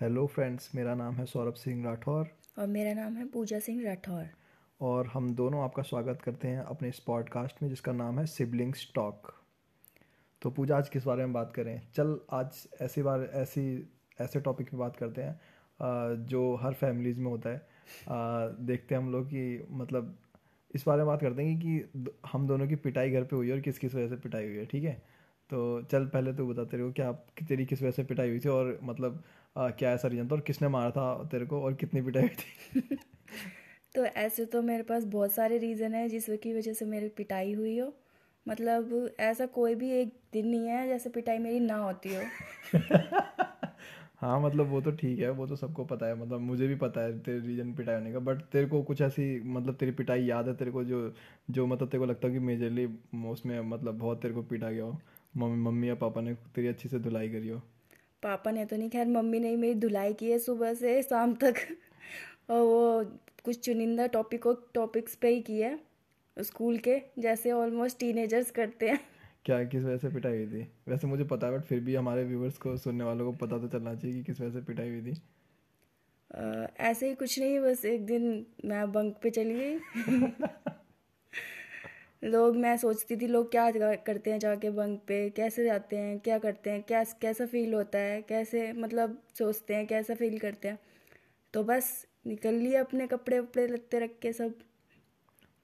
Hello friends मेरा नाम है सौरभ सिंह राठौर। और मेरा नाम है पूजा सिंह राठौर। और हम दोनों आपका स्वागत करते हैं अपने इस पॉडकास्ट में जिसका नाम है सिबलिंग्स टॉक तो पूजा आज किस बारे में बात करें? चल आज ऐसी बार ऐसी ऐसे टॉपिक पे बात करते हैं जो हर फैमिलीज़ में होता है। देखते हैं हम लोग कि मतलब इस बारे में बात करते हैं कि हम दोनों की पिटाई घर पे हुई है और किस किस वजह से पिटाई हुई है ठीक है? तो चल पहले तो बता तेरे को क्या कि तेरी किस वजह से पिटाई हुई थी? और मतलब अ, क्या ऐसा रीजन था और किसने मारा था तेरे को? और कितनी पिटाई थी। तो ऐसे तो मेरे पास बहुत सारे रीज़न है जिसकी वजह से मेरी पिटाई हुई हो। मतलब ऐसा कोई भी एक दिन नहीं है जैसे पिटाई मेरी ना होती हो। हाँ मतलब वो तो ठीक है वो तो सबको पता है। मतलब मुझे भी पता है तेरे रीजन पिटाई होने का। बट तेरे को कुछ ऐसी मतलब तेरी पिटाई याद है तेरे को जो जो मतलब तेरे को लगता है कि मेजरली उसमें मतलब बहुत तेरे को पीटा गया हो? मम्मी मम्मी या पापा ने तेरी अच्छी से धुलाई करी हो? पापा ने तो नहीं खैर मम्मी ने ही मेरी धुलाई की है सुबह से शाम तक। और वो कुछ चुनिंदा टॉपिकों टॉपिक्स पे ही की है स्कूल के जैसे ऑलमोस्ट टीनेजर्स करते हैं। क्या किस वजह से पिटाई हुई थी? वैसे मुझे पता है बट फिर भी हमारे व्यूवर्स को सुनने वालों को पता तो चलना चाहिए कि किस वजह से पिटाई हुई थी। ऐसे ही कुछ नहीं बस एक दिन मैं बंक पे चली गई। लोग, मैं सोचती थी, लोग क्या करते हैं जाके बंक पे? कैसे जाते हैं? क्या करते हैं? क्या कैसा फील होता है? कैसे मतलब सोचते हैं, कैसा फील करते हैं? तो बस निकल लिए अपने कपड़े वपड़े लगते रख के सब।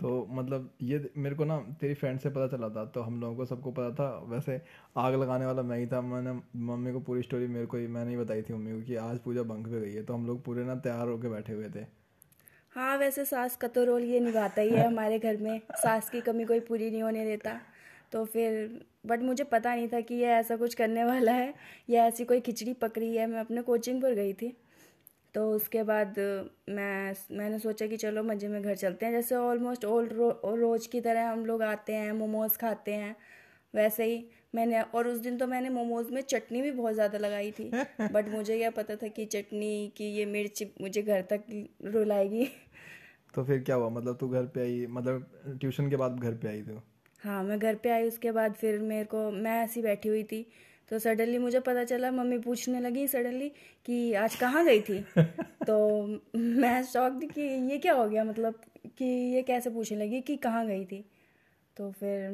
तो मतलब ये मेरे को ना तेरी फ्रेंड से पता चला था तो हम लोगों को सबको पता था। वैसे आग लगाने वाला मैं ही था, मैंने, मम्मी को पूरी स्टोरी मेरे को ही, मैंने ही बताई थी मम्मी को कि आज पूजा बंक पे गई है तो हम लोग पूरे ना तैयार होकर बैठे हुए थे। हाँ वैसे सास का तो रोल ये निभाता ही है हमारे घर में सास की कमी कोई पूरी नहीं होने देता। तो फिर बट मुझे पता नहीं था कि ये ऐसा कुछ करने वाला है या ऐसी कोई खिचड़ी पकड़ी है। मैं अपने कोचिंग पर गई थी। तो उसके बाद मैं मैंने सोचा कि चलो मज़े में घर चलते हैं। जैसे ऑलमोस्ट ऑल रो, रोज़ की तरह हम लोग आते हैं मोमोज़ खाते हैं वैसे ही। मैंने और उस दिन तो मैंने मोमोज़ में चटनी भी बहुत ज़्यादा लगाई थी। बट मुझे यह पता था कि चटनी की ये मिर्च मुझे घर तक रुलाएगी। तो फिर क्या हुआ? मतलब तू घर पे आई मतलब ट्यूशन के बाद घर पे आई तू हाँ मैं घर पे आई उसके बाद फिर मेरे को मैं ऐसी बैठी हुई थी तो सडनली मुझे पता चला मम्मी पूछने लगी सडनली कि आज कहाँ गई थी? तो मैं शौक थी कि ये क्या हो गया? मतलब कि ये कैसे पूछने लगी कि कहाँ गई थी? तो फिर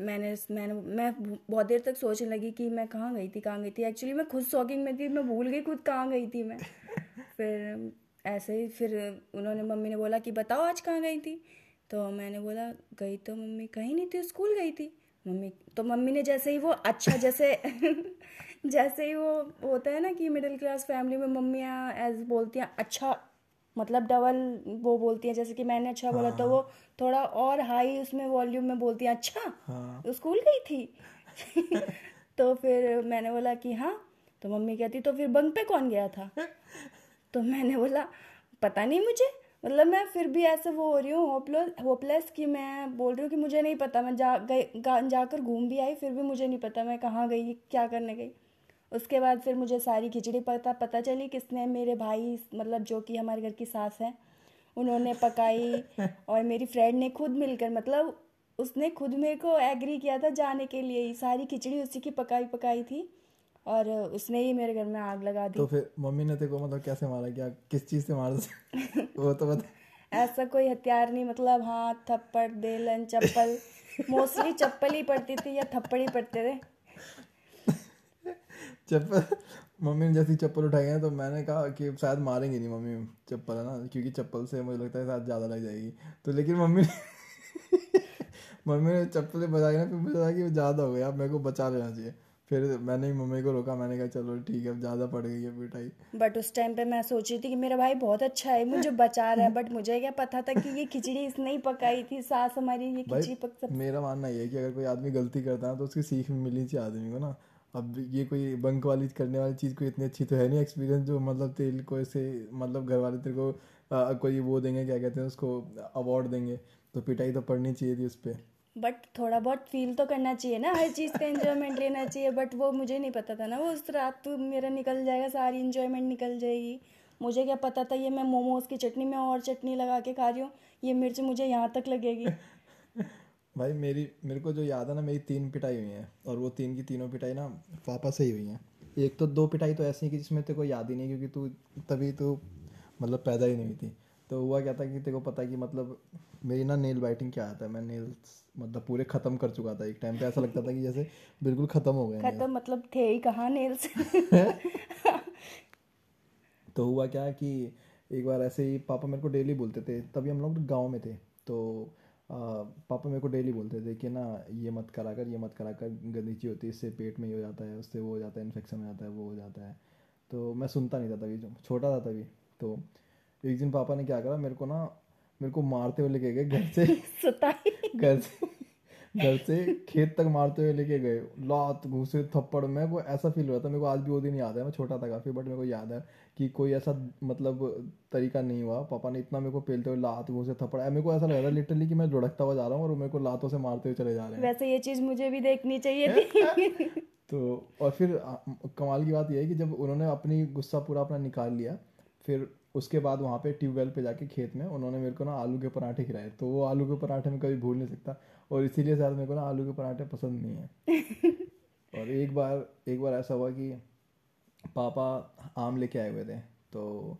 मैंने मैंने मैं बहुत देर तक सोचने लगी कि मैं कहाँ गई थी कहाँ गई थी? एक्चुअली मैं खुद शॉकिंग में थी मैं भूल गई खुद कहाँ गई थी मैं। फिर ऐसे ही फिर उन्होंने मम्मी ने बोला कि बताओ आज कहाँ गई थी? तो मैंने बोला गई तो मम्मी कहीं नहीं थी स्कूल गई थी। मम्मी तो मम्मी ने जैसे ही वो अच्छा जैसे जैसे ही वो होता है ना कि मिडिल क्लास फैमिली में मम्मियाँ एज बोलती हैं अच्छा मतलब डबल वो बोलती हैं जैसे कि मैंने अच्छा हाँ। बोला तो वो थोड़ा और हाई उसमें वॉल्यूम में बोलती हैं अच्छा हाँ। स्कूल गई थी? तो फिर मैंने बोला कि हाँ तो मम्मी कहती तो फिर बंक पे कौन गया था? तो मैंने बोला पता नहीं मुझे। मतलब मैं फिर भी ऐसे वो हो रही हूँ होपलेस होपलेस कि मैं बोल रही हूँ कि मुझे नहीं पता। मैं जा गई जाकर घूम भी आई फिर भी मुझे नहीं पता मैं कहाँ गई क्या करने गई। उसके बाद फिर मुझे सारी खिचड़ी पता पता चली किसने मेरे भाई मतलब जो कि हमारे घर की सास है उन्होंने पकाई और मेरी फ्रेंड ने खुद मिलकर मतलब उसने खुद मेरे को एग्री किया था जाने के लिए ही। सारी खिचड़ी उसी की पकाई पकाई थी। और उसने ही मेरे घर में आग लगा दी। तो फिर मम्मी ने को मतलब कैसे मारा? क्या किस चीज़ से मारा वो तो बता। ऐसा कोई हथियार नहीं मतलब हाथ थप्पड़ बेलन चप्पल मोस्टली चप्पल ही पड़ती थी या थप्पड़ ही पड़ते थे। चप्पल? मम्मी ने जैसी चप्पल उठाई है तो मैंने कहा कि शायद मारेंगे नहीं मम्मी चप्पल है ना? क्योंकि चप्पल से मुझे लगता है शायद ज़्यादा लग जाएगी। तो लेकिन मम्मी मम्मी ने चप्पल बजाई ना फिर मुझे लगा कि ज़्यादा हो गया अब मेरे को बचा लेना चाहिए। फिर मैंने ही मम्मी को रोका मैंने कहा चलो ठीक है ज़्यादा पड़ गई है पिटाई बट उस टाइम पे मैं सोच रही थी कि मेरा भाई बहुत अच्छा है मुझे बचा रहा है बट मुझे क्या पता था कि ये खिचड़ी इसने ही पकाई थी सास हमारी ये खिचड़ी पक सब मेरा मानना ये है कि अगर कोई आदमी गलती करता है तो उसकी सीख मिलनी चाहिए आदमी को ना। अब ये कोई बंक वाली करने वाली चीज़ कोई इतनी अच्छी तो है नहीं एक्सपीरियंस जो मतलब तेल को ऐसे मतलब घर वाले तेरे को कोई वो देंगे क्या कहते हैं उसको अवार्ड देंगे। तो पिटाई तो पड़नी चाहिए थी उस पर बट थोड़ा बहुत फील तो करना चाहिए ना, हर चीज़ का एंजॉयमेंट लेना चाहिए। बट वो मुझे नहीं पता था ना, वो उस रात तो मेरा निकल जाएगा, सारी एंजॉयमेंट निकल जाएगी। मुझे क्या पता था ये मैं मोमोज की चटनी, में और चटनी लगा के खा रही हूँ, ये मिर्च मुझे यहाँ तक लगेगी। भाई मेरी, मेरे को जो याद है ना, मेरी तीन पिटाई हुई हैं। और वो तीन की तीनों पिटाई ना पापा से ही हुई हैं। एक तो दो पिटाई तो ऐसी कि जिसमें तेरे को याद ही नहीं क्योंकि तू, तभी तो मतलब पैदा ही नहीं हुई थी। तो हुआ क्या था कि तेरे को पता है कि मतलब मेरी ना नेल बाइटिंग क्या आता है? मैं नेल्स मतलब पूरे ख़त्म कर चुका था एक टाइम पे। ऐसा लगता था कि जैसे बिल्कुल ख़त्म हो गए खत्म मतलब थे ही कहाँ नेल्स तो हुआ क्या कि एक बार ऐसे ही पापा मेरे को डेली बोलते थे। तभी हम लोग गाँव में थे। तो आ, पापा मेरे को डेली बोलते थे कि ना ये मत करा कर ये मत करा कर गंदगी होती है इससे पेट में ये हो जाता है उससे वो हो जाता है इन्फेक्शन हो जाता है वो हो जाता है। तो मैं सुनता नहीं था तभी जो छोटा था तभी। तो एक दिन पापा ने क्या करा मेरे को ना मेरे को मारते हुए लेके गए घर से। घर से घर से खेत तक मारते हुए लेके गए। लात घूसे थप्पड़ मेरे को ऐसा फील हुआ था मेरे को आज भी वो दिन याद है मैं छोटा था काफ़ी बट मेरे को याद है कि कोई ऐसा मतलब तरीका नहीं हुआ। पापा ने इतना मेरे को पेलते हुए लात घूसे थप्पड़ मेरे को ऐसा लग रहा था लिटरली कि मैं लुढ़कता हुआ जा रहा हूँ और मेरे को लातों से मारते हुए चले जा रहे हैं। वैसे ये चीज़ मुझे भी देखनी चाहिए थी। तो और फिर कमाल की बात यह है कि जब उन्होंने अपनी गुस्सा पूरा अपना निकाल लिया फिर उसके बाद वहाँ पे ट्यूबवेल पे जाके खेत में उन्होंने मेरे को ना आलू के पराठे खिलाए। तो वो आलू के पराठे में कभी भूल नहीं सकता और इसीलिए शायद मेरे को ना आलू के पराठे पसंद नहीं है। और एक बार एक बार ऐसा हुआ कि पापा आम लेके आए हुए थे। तो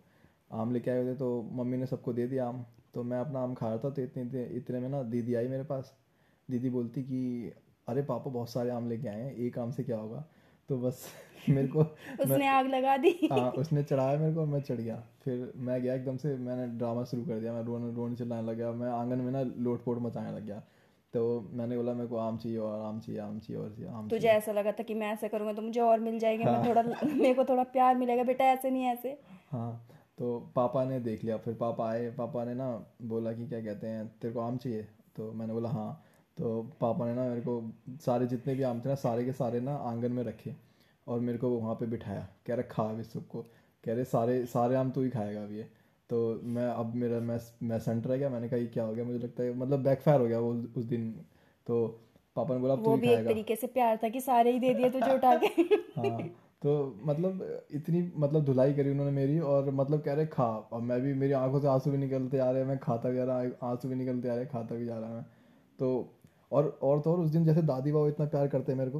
आम लेके आए हुए थे तो मम्मी ने सबको दे दिया आम। तो मैं अपना आम खा रहा था तो इतने इतने इतने में ना दीदी आई मेरे पास। दीदी बोलती कि अरे पापा बहुत सारे आम लेके आए हैं एक आम से क्या होगा? तो बस मेरे को उसने आग लगा दी। हाँ उसने चढ़ाया मेरे को मैं चढ़ गया। फिर मैं गया एकदम से मैंने ड्रामा शुरू कर दिया। मैं रोने रोने चिल्लाने लग गया। मैं आँगन में ना लोट पोट मचाने लग गया। तो मैंने बोला मेरे को आम चाहिए और आम चाहिए आम चाहिए और चाहिए आम तुझे ऐसा लगा था कि मैं ऐसा करूँगा तो मुझे और मिल जाएँगे। मैं थोड़ा मेरे को थोड़ा प्यार मिलेगा। बेटा ऐसे नहीं ऐसे। हाँ तो पापा ने देख लिया। फिर पापा आए। पापा ने ना बोला कि क्या कहते हैं तेरे को आम चाहिए? तो मैंने बोला हाँ। तो पापा ने ना मेरे को सारे जितने भी आम थे ना सारे के सारे ना आँगन में रखे और मेरे को वहाँ पे बिठाया। कह रहे खा अभी सबको। कह रहे सारे सारे आम तू ही खाएगा अभी ये। तो मैं अब मेरा मैं मैं सेंटर रह गया। मैंने कहा ये क्या हो गया? मुझे लगता है मतलब बैकफायर हो गया वो उस दिन। तो पापा ने बोला तू वो ही भी एक तरीके से प्यार था कि सारे ही दे दिए तुझे उठा के। हाँ तो मतलब इतनी मतलब धुलाई करी उन्होंने मेरी और मतलब कह रहे खा। और मैं भी मेरी आँखों से आँसू भी निकलते आ रहे हैं। मैं खाता भी जा रहा आँसू भी निकलते आ रहे खाता भी जा रहा मैं। तो और और तो और उस दिन जैसे दादी बाबू इतना प्यार करते हैं मेरे को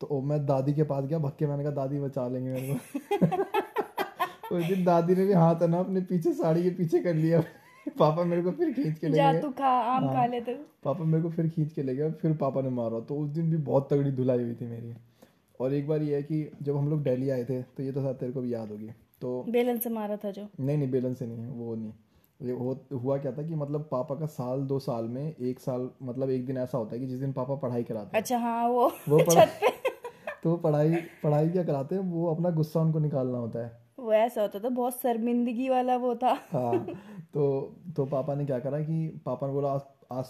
तो मैं दादी के पास गया भक्के मैंने कहा दादी बचा लेंगे मेरे को। उस दिन दादी ने भी हाथ है ना अपने पीछे साड़ी के पीछे कर लिया। पापा मेरे को फिर खींच के ले जा गए। तू खा आम खा ले पापा मेरे को फिर खींच के ले गया फिर पापा ने मारा। तो उस दिन भी बहुत तगड़ी धुलाई हुई थी मेरी। और एक बार ये है कि जब हम लोग दिल्ली आए थे तो ये तो शायद तेरे को भी याद होगी। तो बेलन से मारा था जो। नहीं नहीं बेलन से नहीं है वो नहीं। हो हुआ क्या था कि मतलब पापा का साल दो साल में एक साल मतलब एक दिन ऐसा होता है कि जिस दिन पापा पढ़ाई कराते हैं। अच्छा हाँ वो वो पढ़ा तो पढ़ाई पढ़ाई क्या कराते हैं वो अपना गुस्सा उनको निकालना होता है। वो ऐसा होता था बहुत शर्मिंदगी वाला वो था। हाँ तो तो पापा ने क्या करा कि पापा ने बोला आज आज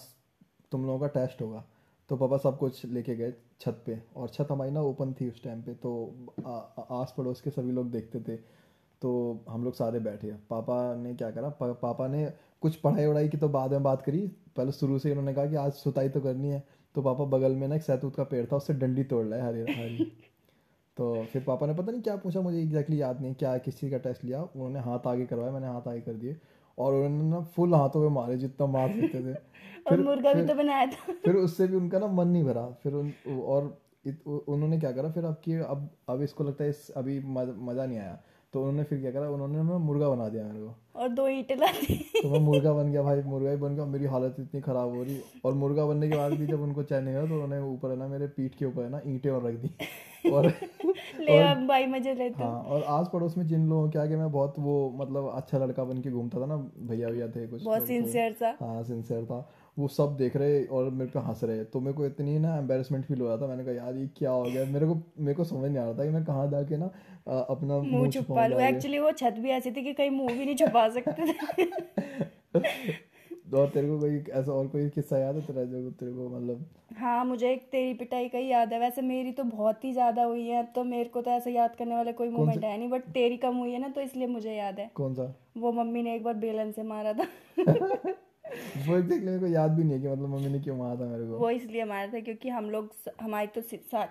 तुम लोगों का टेस्ट होगा। तो पापा सब कुछ लेके गए छत पे और छत हमारी ना ओपन थी उस टाइम पे तो आ, आ, आस पड़ोस के सभी लोग देखते थे। तो हम लोग सारे बैठे पापा ने क्या करा पा, पापा ने कुछ पढ़ाई वढ़ाई की तो बाद में बात करी। पहले शुरू से उन्होंने कहा कि आज सुताई तो करनी है। तो पापा बगल में ना एक सैतूत का पेड़ था उससे डंडी तोड़ लाए हरी हरी। तो फिर पापा ने पता नहीं क्या पूछा मुझे एग्जैक्टली याद नहीं क्या किस चीज़ का टेस्ट लिया। उन्होंने हाथ आगे करवाया मैंने हाथ आगे कर दिए। और उन्होंने ना फुल हाथों में मारे जितना मार सकते थे। और मुर्गा भी तो बनाया था। फिर उससे भी उनका ना मन नहीं भरा। फिर उन और उन्होंने क्या करा फिर अब कि अब अब इसको लगता है इस अभी मज़ा नहीं आया। तो उन्होंने फिर क्या करा? उन्होंने ना मुर्गा बना दिया मेरे को। और दो ईंटें ला दी। तो मैं मुर्गा बन गया भाई मुर्गा ही बन गया। मेरी हालत इतनी ख़राब हो रही। और मुर्गा बनने के बाद भी जब उनको चैन नहीं तो उन्होंने ऊपर है ना मेरे पीठ के ऊपर है ना ईंटें और रख दी। और ले अब भाई मज़े लेते हाँ। और आस पड़ोस में जिन लोगों के आगे मैं बहुत वो मतलब अच्छा लड़का बन के घूमता था ना भैया भैया थे कुछ बहुत सिंसियर सा हाँ सिंसियर था। वो सब देख रहे और मेरे पे हंस रहे। तो मेरे को इतनी ना एम्बेरसमेंट फील हो रहा था। मैंने कहा यार ये क्या हो गया? मेरे को मेरे को समझ नहीं आ रहा था कि मैं कहाँ जाके ना अपना मुँह छुपा लो। एक्चुअली वो छत भी ऐसी थी कि कहीं मुँह भी नहीं छुपा सकते और तेरे को कोई ऐसा और कोई किस्सा याद है तेरा जो तेरे को मतलब? हाँ मुझे एक तेरी पिटाई का ही याद है। वैसे मेरी तो बहुत ही ज़्यादा हुई है। तो मेरे को तो ऐसा याद करने वाला कोई मोमेंट है नहीं बट तेरी कम हुई है ना तो इसलिए मुझे याद है। कौन सा? वो मम्मी ने एक बार बेलन से मारा था। वो एग्जैक्टली मेरे को याद भी नहीं है कि मतलब मम्मी ने क्यों मारा था मेरे को वो इसलिए मारा था क्योंकि हम लोग हमारी तो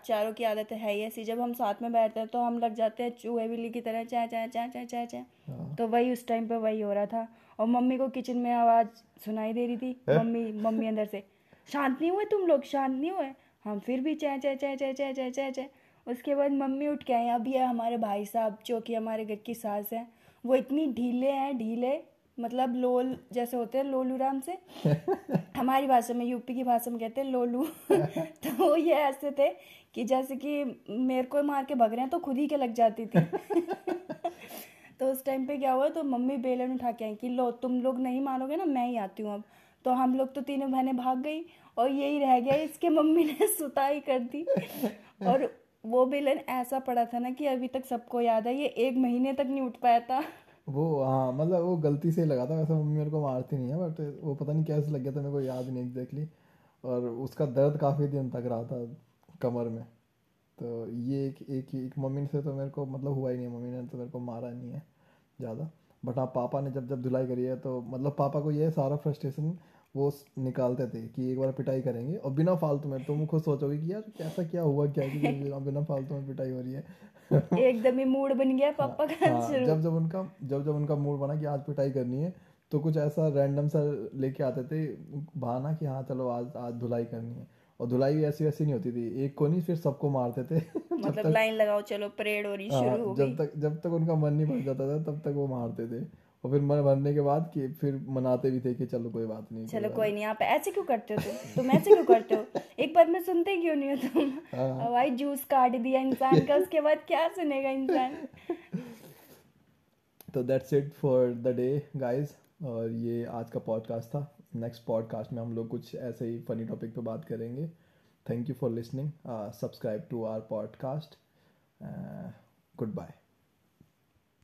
चारों की आदत है ही ऐसी जब हम साथ में बैठते हैं तो हम लग जाते हैं चूहे बिल्ली की तरह चाय चाय चाय चाय चाय चाय हाँ। तो वही उस टाइम पे वही हो रहा था और मम्मी को किचन में आवाज़ सुनाई दे रही थी मम्मी मम्मी अंदर से शांत नहीं हुए तुम लोग शांत नहीं हुए हम फिर भी चाय चाय चाय चाय चाय चाय चाय चाय उसके बाद मम्मी उठ के आए अभी ये हमारे भाई साहब जो कि हमारे घर की सास हैं वो इतनी ढीले हैं ढीले मतलब लोल जैसे होते हैं लोलू राम से। हमारी भाषा में यूपी की भाषा में कहते हैं लोलू। तो ये ऐसे थे कि जैसे कि मेरे को मार के भग रहे हैं तो खुद ही के लग जाती थी। तो उस टाइम पे क्या हुआ तो मम्मी बेलन उठा के आई कि लो तुम लोग नहीं मानोगे ना मैं ही आती हूँ अब। तो हम लोग तो तीनों बहनें भाग गई और यही रह गया इसके मम्मी ने सुताई कर दी। और वो बेलन ऐसा पड़ा था ना कि अभी तक सबको याद है ये एक महीने तक नहीं उठ पाया था। वो हाँ मतलब वो गलती से ही लगा था, वैसे मम्मी मेरे को मारती नहीं है बट वो पता नहीं कैसे लग गया था, मेरे को याद नहीं एग्जैक्टली और उसका दर्द काफ़ी दिन तक रहा था कमर में। तो ये एक एक एक मम्मी से तो मेरे को मतलब हुआ ही नहीं मम्मी ने तो मेरे को मारा नहीं है ज़्यादा। बट हाँ पापा ने जब जब धुलाई करी है तो मतलब पापा को ये सारा फ्रस्ट्रेशन वो निकालते थे कि एक बार पिटाई करेंगे और बिना फालतू में तुम खुद सोचोगे कि यार कैसा क्या हुआ क्या कि बिना फालतू में पिटाई हो रही है। एकदम ही मूड बन गया पापा का हाँ, जब जब उनका जब जब उनका मूड बना कि आज पिटाई करनी है तो कुछ ऐसा रैंडम सा लेके आते थे बहाना कि हाँ चलो आज आज धुलाई करनी है। और धुलाई भी ऐसी वैसी नहीं होती थी एक को नहीं फिर सबको मारते थे। मतलब लाइन लगाओ चलो परेड हो रही हाँ, शुरू हो जब तक जब तक उनका मन नहीं भर जाता था तब तक वो मारते थे। और फिर मन भरने के बाद कि फिर मनाते भी थे कि चलो कोई बात नहीं चलो कोई नहीं आप ऐसे क्यों करते हो तुम? तुम ऐसे क्यों करते हो? एक बार में सुनते क्यों नहीं हो तुम? हाँ। भाई जूस काट दिया इंसान का उसके बाद क्या सुनेगा इंसान? तो that's it for the day guys और ये आज का पॉडकास्ट था। नेक्स्ट पॉडकास्ट में हम लोग कुछ ऐसे ही फनी टॉपिक पे बात करेंगे। Thank you for listening subscribe to our podcast goodbye